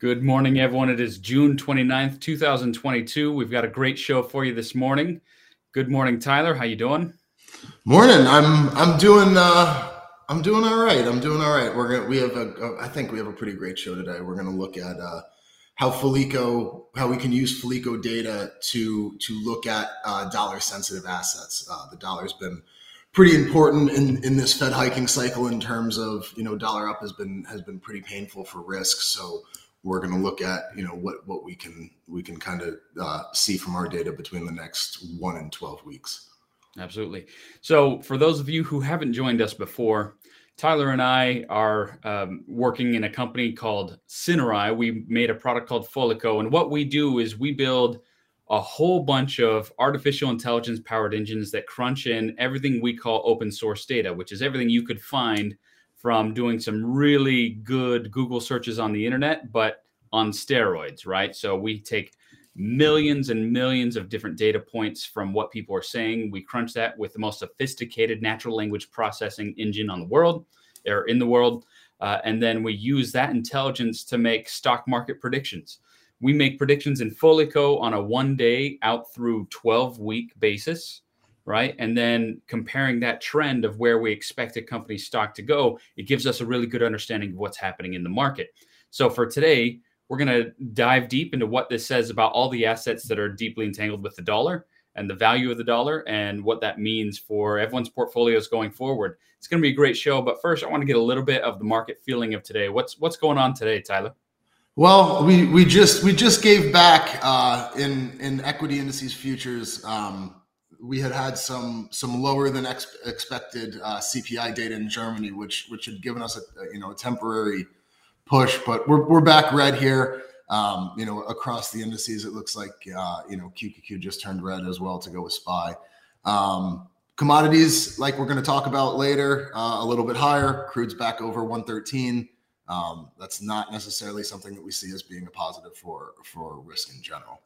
Good morning, everyone. It is June 29th, 2022. We've got a great show for you this morning. Good morning, Tyler. How you doing? Morning. I'm I'm doing uh I'm doing all right. I'm doing all right. We're gonna we have a I think we have a pretty great show today. We're gonna look at uh how Foliko, how we can use Foliko data to to look at uh, dollar sensitive assets. Uh, the dollar's been pretty important in in this Fed hiking cycle in terms of you know dollar up has been has been pretty painful for risk. So we're going to look at you know what what we can we can kind of uh, see from our data between the next one and 12 weeks absolutely so for those of you who haven't joined us before tyler and i are um, working in a company called Cinerai. we made a product called Foliko and what we do is we build a whole bunch of artificial intelligence powered engines that crunch in everything we call open source data which is everything you could find from doing some really good Google searches on the internet, but on steroids, right? So we take millions and millions of different data points from what people are saying. We crunch that with the most sophisticated natural language processing engine on the world or in the world. Uh, and then we use that intelligence to make stock market predictions. We make predictions in Foliko on a one day out through 12 week basis right? And then comparing that trend of where we expect a company's stock to go, it gives us a really good understanding of what's happening in the market. So for today, we're going to dive deep into what this says about all the assets that are deeply entangled with the dollar and the value of the dollar and what that means for everyone's portfolios going forward. It's going to be a great show, but first I want to get a little bit of the market feeling of today. What's what's going on today, Tyler? Well, we we just we just gave back uh, in in equity indices futures um, we had had some some lower than ex- expected uh, CPI data in Germany, which which had given us a, a, you know a temporary push, but we're we're back red here. Um, you know, across the indices, it looks like uh, you know QQQ just turned red as well to go with SPY. Um, commodities, like we're going to talk about later, uh, a little bit higher. Crude's back over 113. Um, that's not necessarily something that we see as being a positive for for risk in general.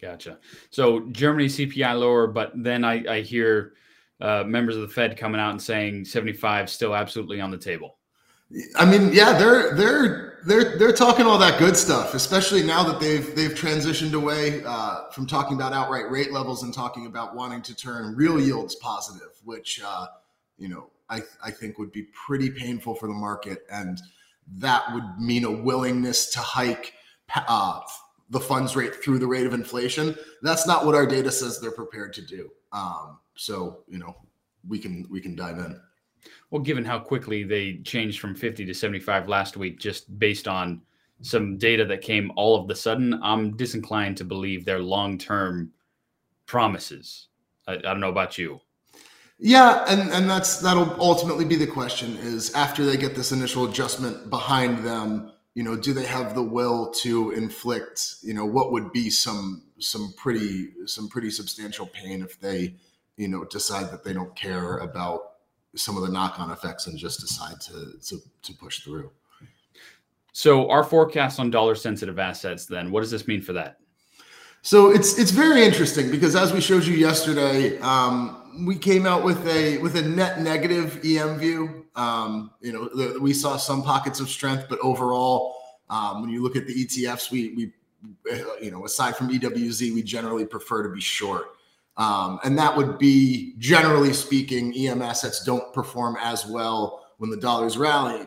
Gotcha. So Germany CPI lower, but then I, I hear uh, members of the Fed coming out and saying 75 still absolutely on the table. I mean, yeah, they're they're they're they're talking all that good stuff, especially now that they've they've transitioned away uh, from talking about outright rate levels and talking about wanting to turn real yields positive, which uh, you know I I think would be pretty painful for the market, and that would mean a willingness to hike uh, the funds rate through the rate of inflation. That's not what our data says they're prepared to do. Um, so you know, we can we can dive in. Well, given how quickly they changed from 50 to 75 last week, just based on some data that came all of the sudden, I'm disinclined to believe their long term promises. I, I don't know about you. Yeah, and and that's that'll ultimately be the question: is after they get this initial adjustment behind them you know, do they have the will to inflict, you know, what would be some some pretty some pretty substantial pain if they, you know, decide that they don't care about some of the knock-on effects and just decide to to, to push through. So our forecast on dollar sensitive assets then, what does this mean for that? So it's it's very interesting because as we showed you yesterday, um, we came out with a with a net negative EM view um, you know, the, we saw some pockets of strength, but overall, um, when you look at the ETFs, we we you know, aside from EWZ, we generally prefer to be short. Um, and that would be generally speaking, EM assets don't perform as well when the dollar's rallying.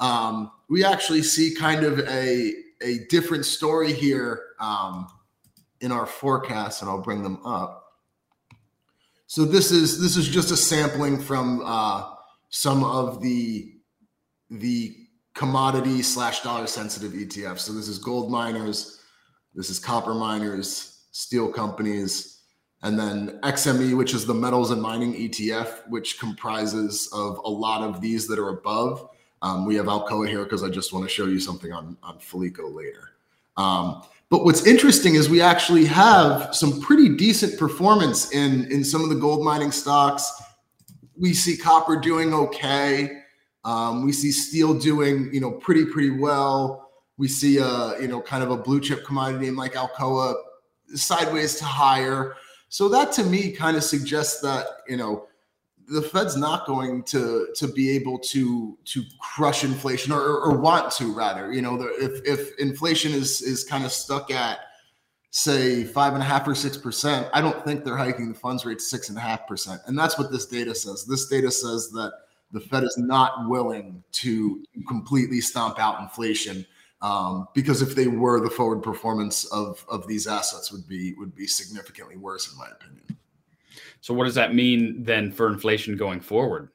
Um, we actually see kind of a a different story here um, in our forecast, and I'll bring them up. So this is this is just a sampling from uh, some of the the commodity slash dollar sensitive ETFs. So this is gold miners, this is copper miners, steel companies, and then XME, which is the metals and mining ETF, which comprises of a lot of these that are above. Um, we have Alcoa here because I just want to show you something on on Foliko later. Um, but what's interesting is we actually have some pretty decent performance in in some of the gold mining stocks we see copper doing okay. Um, we see steel doing, you know, pretty pretty well. We see a, you know, kind of a blue chip commodity name like Alcoa sideways to higher. So that to me kind of suggests that, you know, the Fed's not going to to be able to to crush inflation or, or want to rather. You know, if if inflation is is kind of stuck at say five and a half or six percent, I don't think they're hiking the funds rate six and a half percent. And that's what this data says. This data says that the Fed is not willing to completely stomp out inflation. Um, because if they were, the forward performance of of these assets would be would be significantly worse, in my opinion. So, what does that mean then for inflation going forward?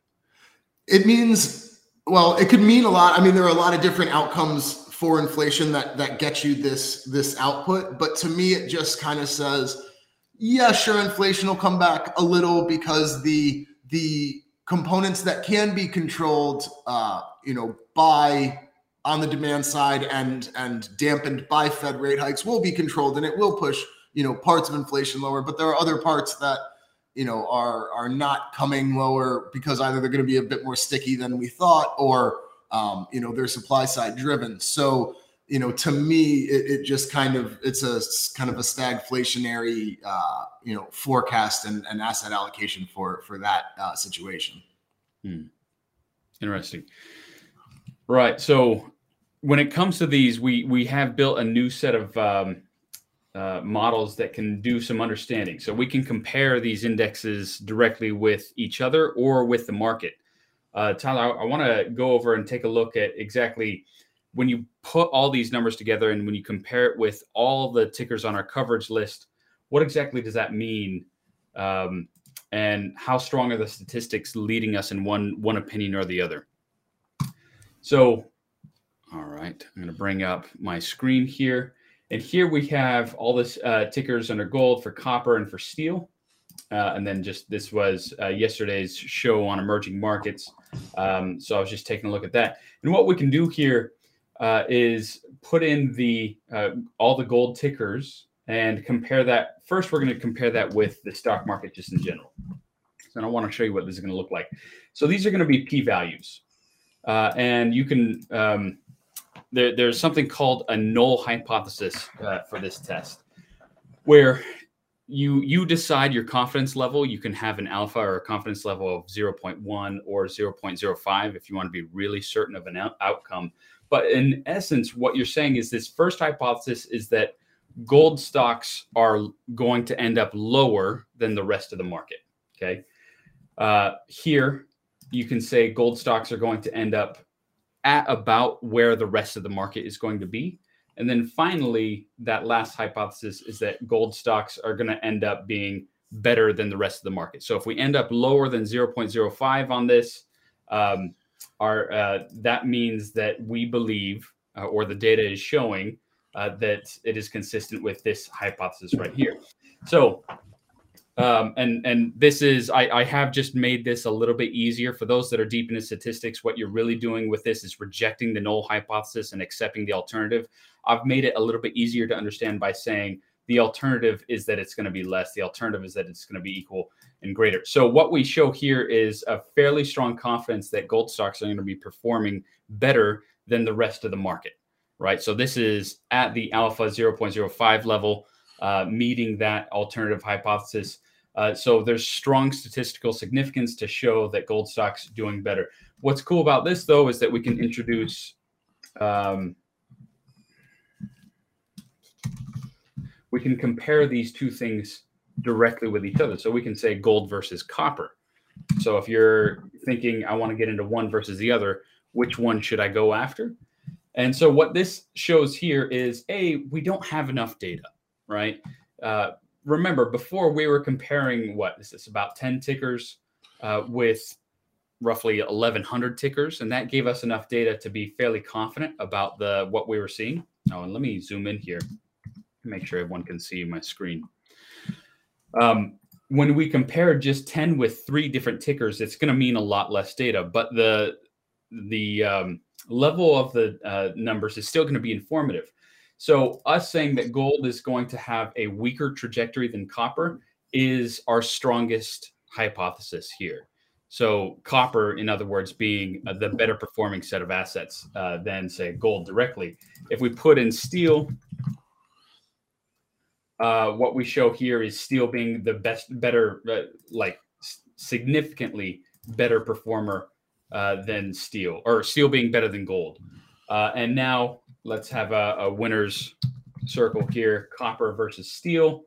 It means, well, it could mean a lot. I mean, there are a lot of different outcomes for inflation that that get you this this output, but to me, it just kind of says, yeah, sure, inflation will come back a little because the the components that can be controlled, uh, you know, by on the demand side and and dampened by Fed rate hikes will be controlled, and it will push you know parts of inflation lower. But there are other parts that you know are are not coming lower because either they're going to be a bit more sticky than we thought, or um, you know they're supply side driven. So you know to me it, it, just kind of it's a kind of a stagflationary uh, you know forecast and, and asset allocation for for that uh, situation. Hmm. Interesting. Right. So when it comes to these, we we have built a new set of um, uh, models that can do some understanding. So we can compare these indexes directly with each other or with the market. Uh, Tyler, I, I want to go over and take a look at exactly when you put all these numbers together and when you compare it with all the tickers on our coverage list, what exactly does that mean? Um, and how strong are the statistics leading us in one one opinion or the other? So all right, I'm going to bring up my screen here. And here we have all this uh, tickers under gold for copper and for steel. Uh, and then just this was uh, yesterday's show on emerging markets. Um, so I was just taking a look at that. And what we can do here uh, is put in the uh, all the gold tickers and compare that. First, we're going to compare that with the stock market just in general. So I want to show you what this is going to look like. So these are going to be p values, uh, and you can um, there, there's something called a null hypothesis uh, for this test, where you you decide your confidence level. You can have an alpha or a confidence level of 0.1 or 0.05 if you want to be really certain of an out- outcome. But in essence, what you're saying is this first hypothesis is that gold stocks are going to end up lower than the rest of the market. Okay. Uh, here, you can say gold stocks are going to end up at about where the rest of the market is going to be. And then finally, that last hypothesis is that gold stocks are going to end up being better than the rest of the market. So if we end up lower than 0.05 on this, um, our, uh, that means that we believe, uh, or the data is showing, uh, that it is consistent with this hypothesis right here. So um, and and this is I, I have just made this a little bit easier for those that are deep into statistics. What you're really doing with this is rejecting the null hypothesis and accepting the alternative. I've made it a little bit easier to understand by saying the alternative is that it's going to be less. The alternative is that it's going to be equal and greater. So what we show here is a fairly strong confidence that gold stocks are going to be performing better than the rest of the market, right? So this is at the alpha 0.05 level, uh, meeting that alternative hypothesis. Uh, so there's strong statistical significance to show that gold stocks doing better. What's cool about this though is that we can introduce um, we can compare these two things directly with each other. So we can say gold versus copper. So if you're thinking I want to get into one versus the other, which one should I go after? And so what this shows here is a we don't have enough data, right? Uh, remember before we were comparing what is this about 10 tickers uh, with roughly 1100 tickers and that gave us enough data to be fairly confident about the what we were seeing. Oh and let me zoom in here make sure everyone can see my screen. Um, when we compare just 10 with three different tickers it's going to mean a lot less data but the the um, level of the uh, numbers is still going to be informative so, us saying that gold is going to have a weaker trajectory than copper is our strongest hypothesis here. So, copper, in other words, being uh, the better performing set of assets uh, than, say, gold directly. If we put in steel, uh, what we show here is steel being the best, better, uh, like significantly better performer uh, than steel, or steel being better than gold. Uh, and now let's have a, a, winner's circle here: copper versus steel.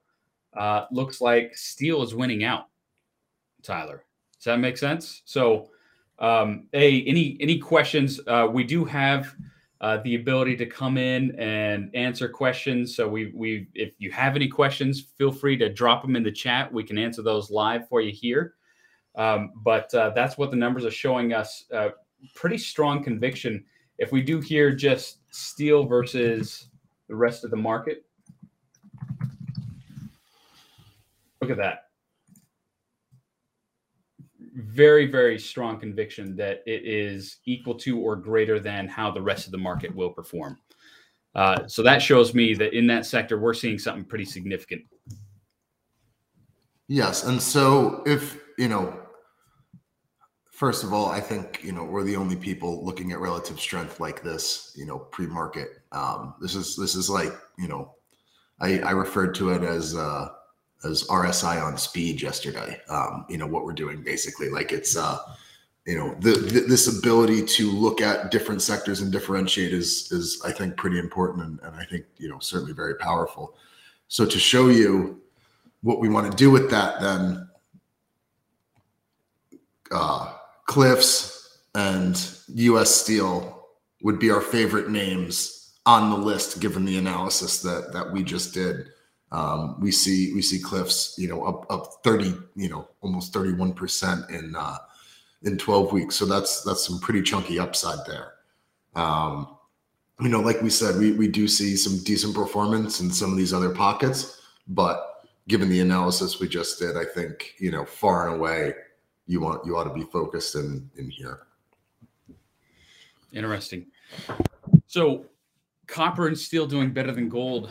Uh, looks like steel is winning out. Tyler, does that make sense? So, um, hey, any any questions? Uh, we do have uh, the ability to come in and answer questions. So we we if you have any questions, feel free to drop them in the chat. We can answer those live for you here. Um, but uh, that's what the numbers are showing us. Uh, pretty strong conviction. If we do hear just steel versus the rest of the market, look at that very, very strong conviction that it is equal to or greater than how the rest of the market will perform. Uh, so that shows me that in that sector, we're seeing something pretty significant. Yes. And so if, you know, first of all, I think, you know, we're the only people looking at relative strength like this, you know, pre-market. Um, this is, this is like, you know, I, I referred to it as, uh, as RSI on speed yesterday. Um, you know what we're doing basically, like it's uh, you know the, the, this ability to look at different sectors and differentiate is is I think pretty important and, and I think you know certainly very powerful. So to show you what we want to do with that, then uh, Cliffs and U.S. Steel would be our favorite names on the list, given the analysis that that we just did. Um, we see we see Cliffs, you know, up up thirty, you know, almost thirty one percent in uh, in twelve weeks. So that's that's some pretty chunky upside there. Um, you know, like we said, we we do see some decent performance in some of these other pockets, but given the analysis we just did, I think you know far and away you want you ought to be focused in in here. Interesting. So, copper and steel doing better than gold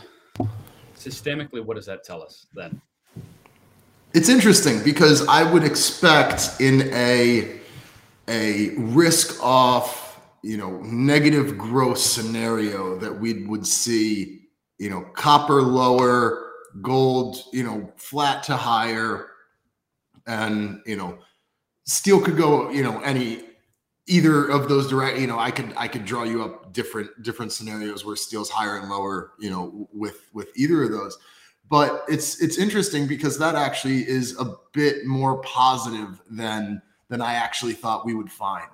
systemically, what does that tell us then? It's interesting because I would expect in a a risk off, you know, negative growth scenario that we would see, you know, copper lower, gold, you know, flat to higher, and you know, steel could go, you know, any either of those direct you know i could i could draw you up different different scenarios where steel's higher and lower you know with with either of those. But it's it's interesting because that actually is a bit more positive than than i actually thought we would find.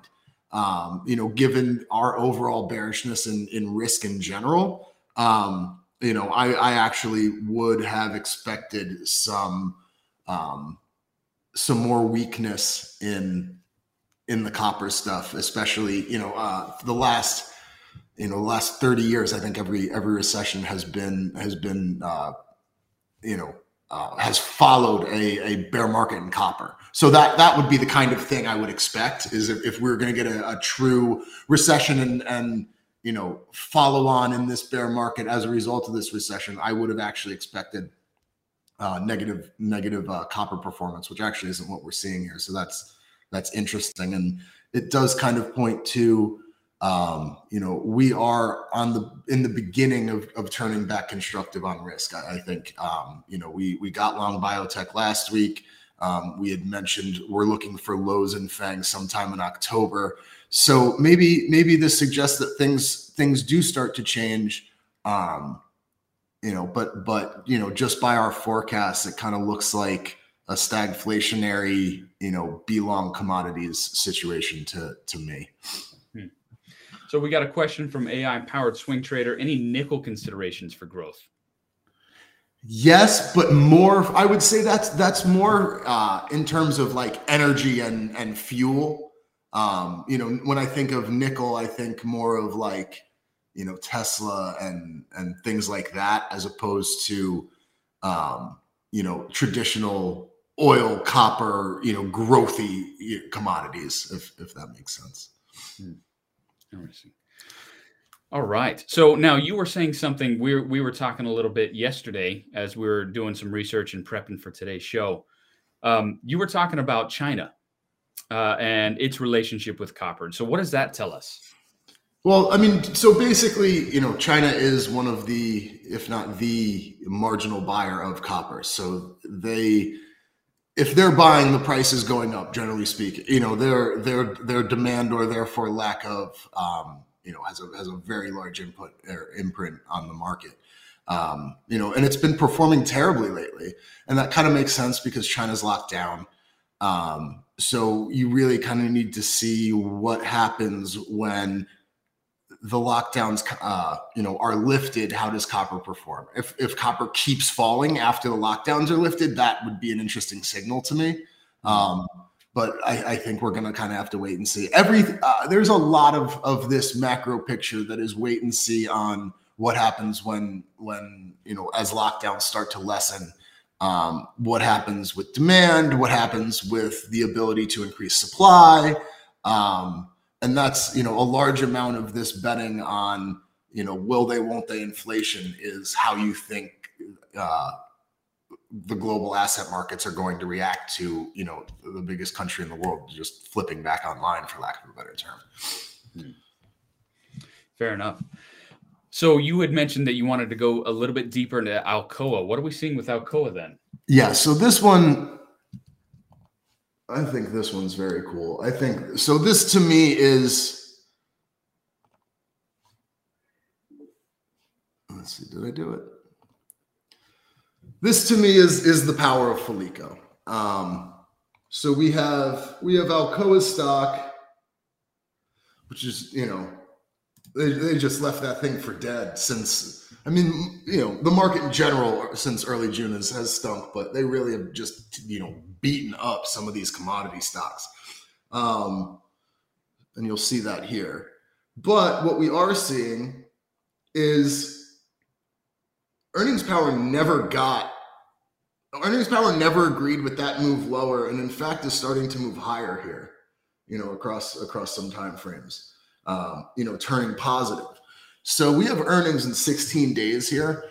Um you know given our overall bearishness in in risk in general um you know i i actually would have expected some um some more weakness in in the copper stuff, especially you know uh, the last you know last 30 years i think every every recession has been has been uh, you know uh, has followed a, a bear market in copper. So that that would be the kind of thing i would expect is if, if we are going to get a, a, true recession and and you know follow on in this bear market as a result of this recession i would have actually expected uh, negative negative uh, copper performance which actually isn't what we're seeing here. So that's that's interesting. And it does kind of point to um, you know we are on the in the beginning of, of turning back constructive on risk i, I think. Um, you know we we got long biotech last week. Um, we had mentioned we're looking for lows and FANG sometime in october. So maybe maybe this suggests that things things do start to change. Um, you know but but you know just by our forecast it kind of looks like a stagflationary, you know, be long commodities situation to to me. Hmm. So we got a question from AI powered swing trader. Any nickel considerations for growth? Yes, but more. I would say that's that's more uh, in terms of like energy and and fuel. Um, you know, when I think of nickel, I think more of like you know Tesla and and things like that, as opposed to um, you know traditional oil, copper, you know, growthy commodities, if if that makes sense. Hmm. Interesting. All right. So now you were saying something. We we were talking a little bit yesterday as we were doing some research and prepping for today's show. Um, you were talking about China uh, and its relationship with copper. So what does that tell us? Well, I mean, so basically, you know, China is one of the, if not the marginal buyer of copper. So they if they're buying, the price is going up. Generally speaking, you know their their their demand or therefore lack of um, you know has a has a very large input or imprint on the market. Um, you know, and it's been performing terribly lately, and that kind of makes sense because China's locked down. Um, so you really kind of need to see what happens when the lockdowns uh, you know are lifted how does copper perform? If if copper keeps falling after the lockdowns are lifted that would be an interesting signal to me. Um, but I, I, think we're going to kind of have to wait and see. Every uh, there's a lot of of this macro picture that is wait and see on what happens when when you know as lockdowns start to lessen um, what happens with demand what happens with the ability to increase supply um, and that's you know a large amount of this betting on you know will they won't they inflation is how you think uh, the global asset markets are going to react to you know the biggest country in the world just flipping back online for lack of a better term. Hmm. fair enough. So you had mentioned that you wanted to go a little bit deeper into alcoa. What are we seeing with alcoa then? Yeah so this one I think this one's very cool. I think so. This to me is. Let's see. Did I do it? This to me is is the power of Foliko. Um, so we have we have Alcoa stock, which is you know they, they just left that thing for dead since I mean, you know, the market in general since early June has, has stunk, but they really have just, you know, beaten up some of these commodity stocks. Um, and you'll see that here. But what we are seeing is earnings power never got earnings power never agreed with that move lower and in fact is starting to move higher here you know across across some time frames um, you know turning positive so we have earnings in 16 days here.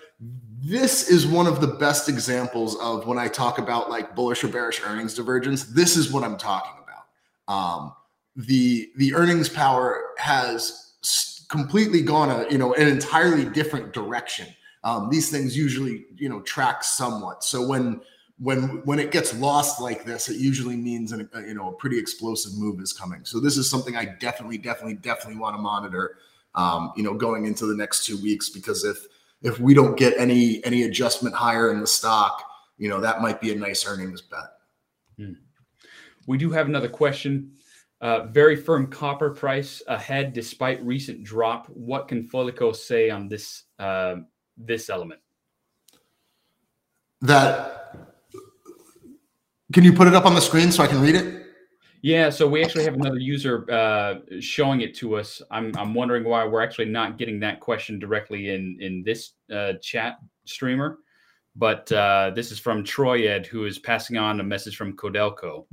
This is one of the best examples of when I talk about like bullish or bearish earnings divergence. This is what I'm talking about. Um, the the earnings power has completely gone a you know an entirely different direction. Um, these things usually you know track somewhat. So when when when it gets lost like this, it usually means an, you know a pretty explosive move is coming. So this is something I definitely, definitely, definitely want to monitor um, you know, going into the next two weeks because if if we don't get any any adjustment higher in the stock, you know, that might be a nice earnings bet. Hmm. We do have another question. Uh, very firm copper price ahead despite recent drop. What can Foliko say on this uh, this element? That can you put it up on the screen so I can read it? Yeah, so we actually have another user uh, showing it to us. I'm I'm wondering why we're actually not getting that question directly in in this uh, chat streamer, but uh, this is from Troy Ed, who is passing on a message from Codelco.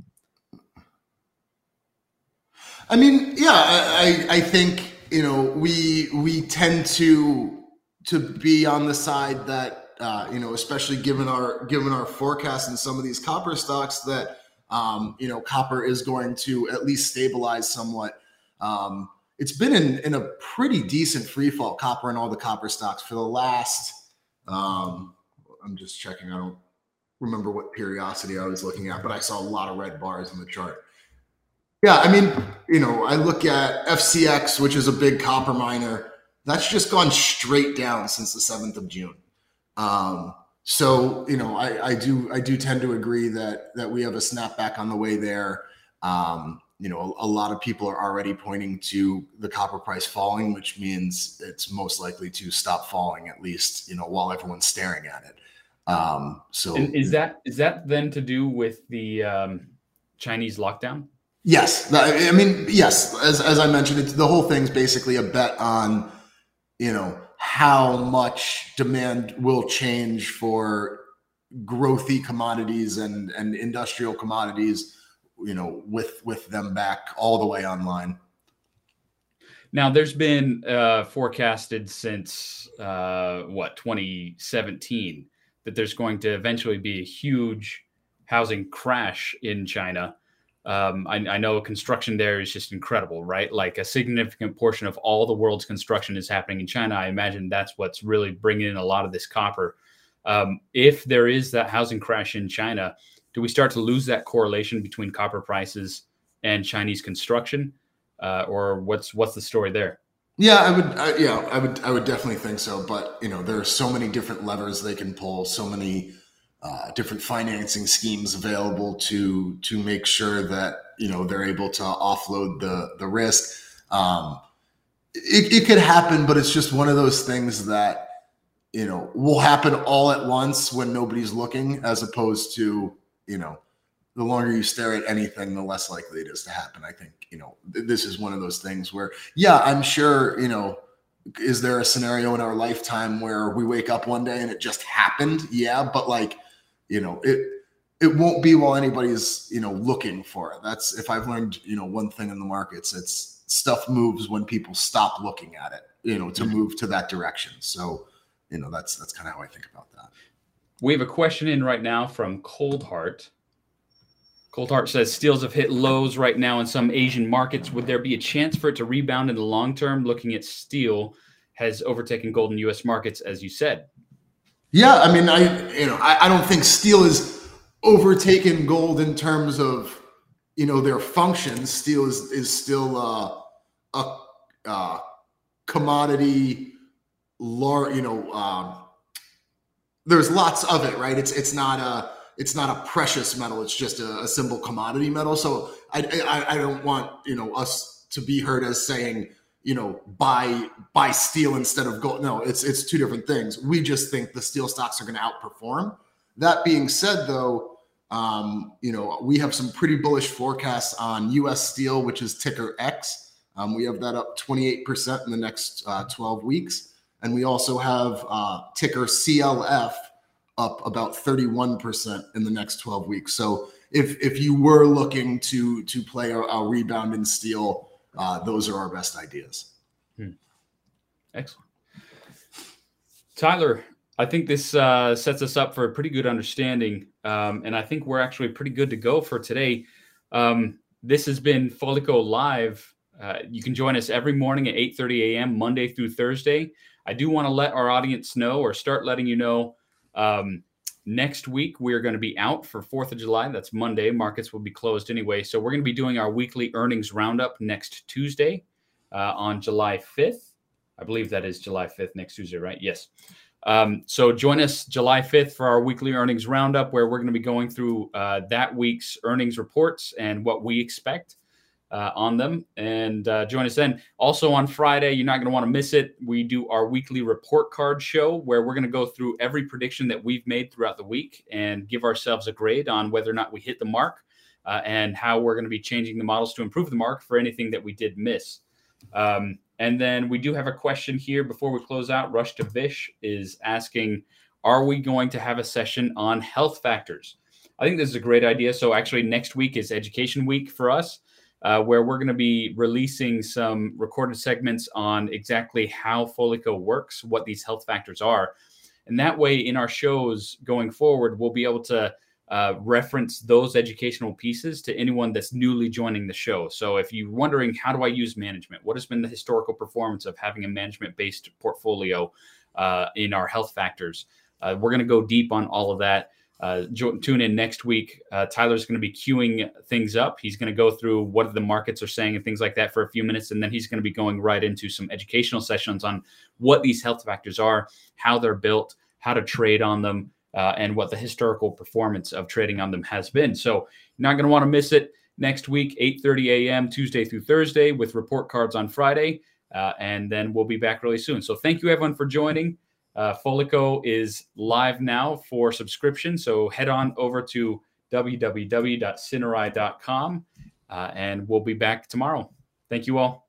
I mean, yeah, I I think you know we we tend to to be on the side that uh, you know, especially given our given our forecast in some of these copper stocks that um, you know, copper is going to at least stabilize somewhat. Um, it's been in, in a pretty decent free fall, copper and all the copper stocks for the last. Um, I'm just checking. I don't remember what periodicity I was looking at, but I saw a lot of red bars in the chart. Yeah, I mean, you know, I look at FCX, which is a big copper miner. That's just gone straight down since the 7th of June. Um, so you know, I, I do I do tend to agree that that we have a snapback on the way there. Um, you know, a, a, lot of people are already pointing to the copper price falling, which means it's most likely to stop falling at least, you know, while everyone's staring at it. Um, so and is that is that then to do with the um, Chinese lockdown? Yes, I mean, yes. As as I mentioned, it's, the whole thing's basically a bet on, you know, how much demand will change for growthy commodities and and industrial commodities you know with with them back all the way online. Now there's been uh, forecasted since uh, what 2017 that there's going to eventually be a huge housing crash in china um, I, I, know construction there is just incredible, right? Like a significant portion of all the world's construction is happening in China. I imagine that's what's really bringing in a lot of this copper. Um, if there is that housing crash in China, do we start to lose that correlation between copper prices and Chinese construction, uh, or what's what's the story there? Yeah, I would. I, yeah, I would. I would definitely think so. But you know, there are so many different levers they can pull, so many uh, different financing schemes available to to make sure that you know they're able to offload the the risk. Um, it, it could happen, but it's just one of those things that you know will happen all at once when nobody's looking, as opposed to you know the longer you stare at anything, the less likely it is to happen. I think you know, this is one of those things where, yeah, I'm sure, you know, is there a scenario in our lifetime where we wake up one day and it just happened? Yeah, but like, you know, it it won't be while anybody's, you know, looking for it. That's if I've learned, you know, one thing in the markets, it's stuff moves when people stop looking at it, you know, to mm-hmm. move to that direction. So, you know, that's that's kind of how I think about that. We have a question in right now from Cold Heart. Cold Heart says steels have hit lows right now in some Asian markets. Would there be a chance for it to rebound in the long term? Looking at steel has overtaken gold in U.S. markets, as you said. Yeah, I mean, I you know, I, I don't think steel is overtaken gold in terms of you know their functions. Steel is is still uh, a uh, commodity, large. You know, um, there's lots of it, right? It's it's not a it's not a precious metal. It's just a, a simple commodity metal. So I, I, I don't want you know us to be heard as saying you know buy buy steel instead of gold. No, it's it's two different things. We just think the steel stocks are going to outperform. That being said, though, um, you know we have some pretty bullish forecasts on U.S. Steel, which is ticker X. Um, we have that up 28% in the next uh, 12 weeks. And we also have uh, ticker CLF, up about 31% in the next 12 weeks. So if if you were looking to to play a, a rebound in steel, uh, those are our best ideas. Hmm. Excellent. Tyler, I think this uh, sets us up for a pretty good understanding. Um, and I think we're actually pretty good to go for today. Um, this has been Foliko Live. Uh, you can join us every morning at 8.30 a.m., Monday through Thursday. I do want to let our audience know or start letting you know um, next week, we're going to be out for 4th of July. That's Monday. Markets will be closed anyway. So we're going to be doing our weekly earnings roundup next Tuesday uh, on July 5th. I believe that is July 5th, next Tuesday, right? Yes. Um, so join us July 5th for our weekly earnings roundup, where we're going to be going through uh, that week's earnings reports and what we expect uh, on them and uh, join us then. Also on Friday, you're not going to want to miss it. We do our weekly report card show where we're going to go through every prediction that we've made throughout the week and give ourselves a grade on whether or not we hit the mark uh, and how we're going to be changing the models to improve the mark for anything that we did miss. Um, and then we do have a question here before we close out. Rush to Vish is asking, are we going to have a session on health factors? I think this is a great idea. So actually, next week is education week for us uh, where we're going to be releasing some recorded segments on exactly how Foliko works, what these health factors are. And that way, in our shows going forward, we'll be able to uh, reference those educational pieces to anyone that's newly joining the show. So, if you're wondering, how do I use management? What has been the historical performance of having a management based portfolio uh, in our health factors? Uh, we're going to go deep on all of that. Uh, tune in next week. Uh, Tyler's going to be queuing things up. He's going to go through what the markets are saying and things like that for a few minutes, and then he's going to be going right into some educational sessions on what these health factors are, how they're built, how to trade on them, uh, and what the historical performance of trading on them has been. So you're not going to want to miss it next week, 8:30 a.m. Tuesday through Thursday, with report cards on Friday, uh, and then we'll be back really soon. So thank you everyone for joining. Uh, Foliko is live now for subscription. So head on over to www.cinerai.com uh, and we'll be back tomorrow. Thank you all.